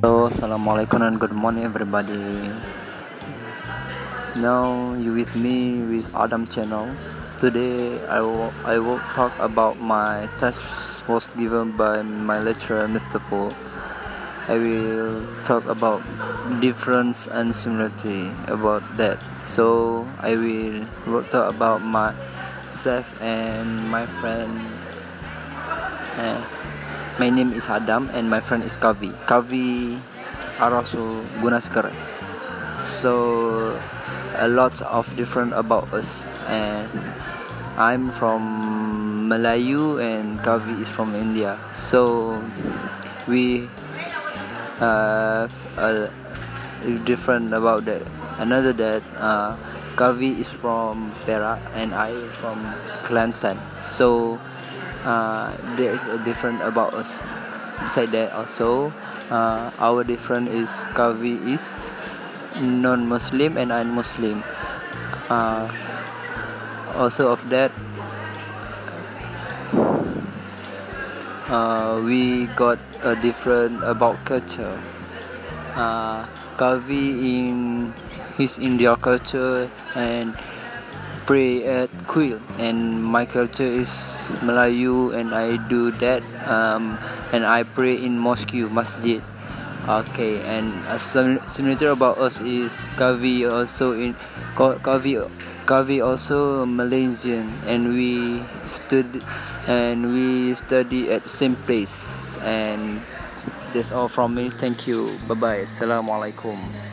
Hello, assalamualaikum and good morning everybody. Now you with me with Adam channel. Today I will I will talk about my test was given by my lecturer Mr. Paul. I will talk about difference and similarity about that. So I will talk about myself and my friend. My name is Adam and my friend is Kavi. Kavi Arasu Gunaskar. So a lot of different about us and I'm from Melayu and Kavi is from India. So we have a different about that. Another that uh, Kavi is from Perak and I from Kelantan. So uh, there is a different about us. Beside that also uh, our different is Kavi is non-Muslim and I'm Muslim uh, also of that uh, we got a different about culture. Uh, Kavi in his India culture and pray at Kuil and my culture is Melayu and I do that um, and I pray in mosque masjid. Okay and a similar about us is Kavi also in Kavi Kavi also Malaysian. And we study and we study at same place. And that's all from me. Thank you. Bye bye assalamualaikum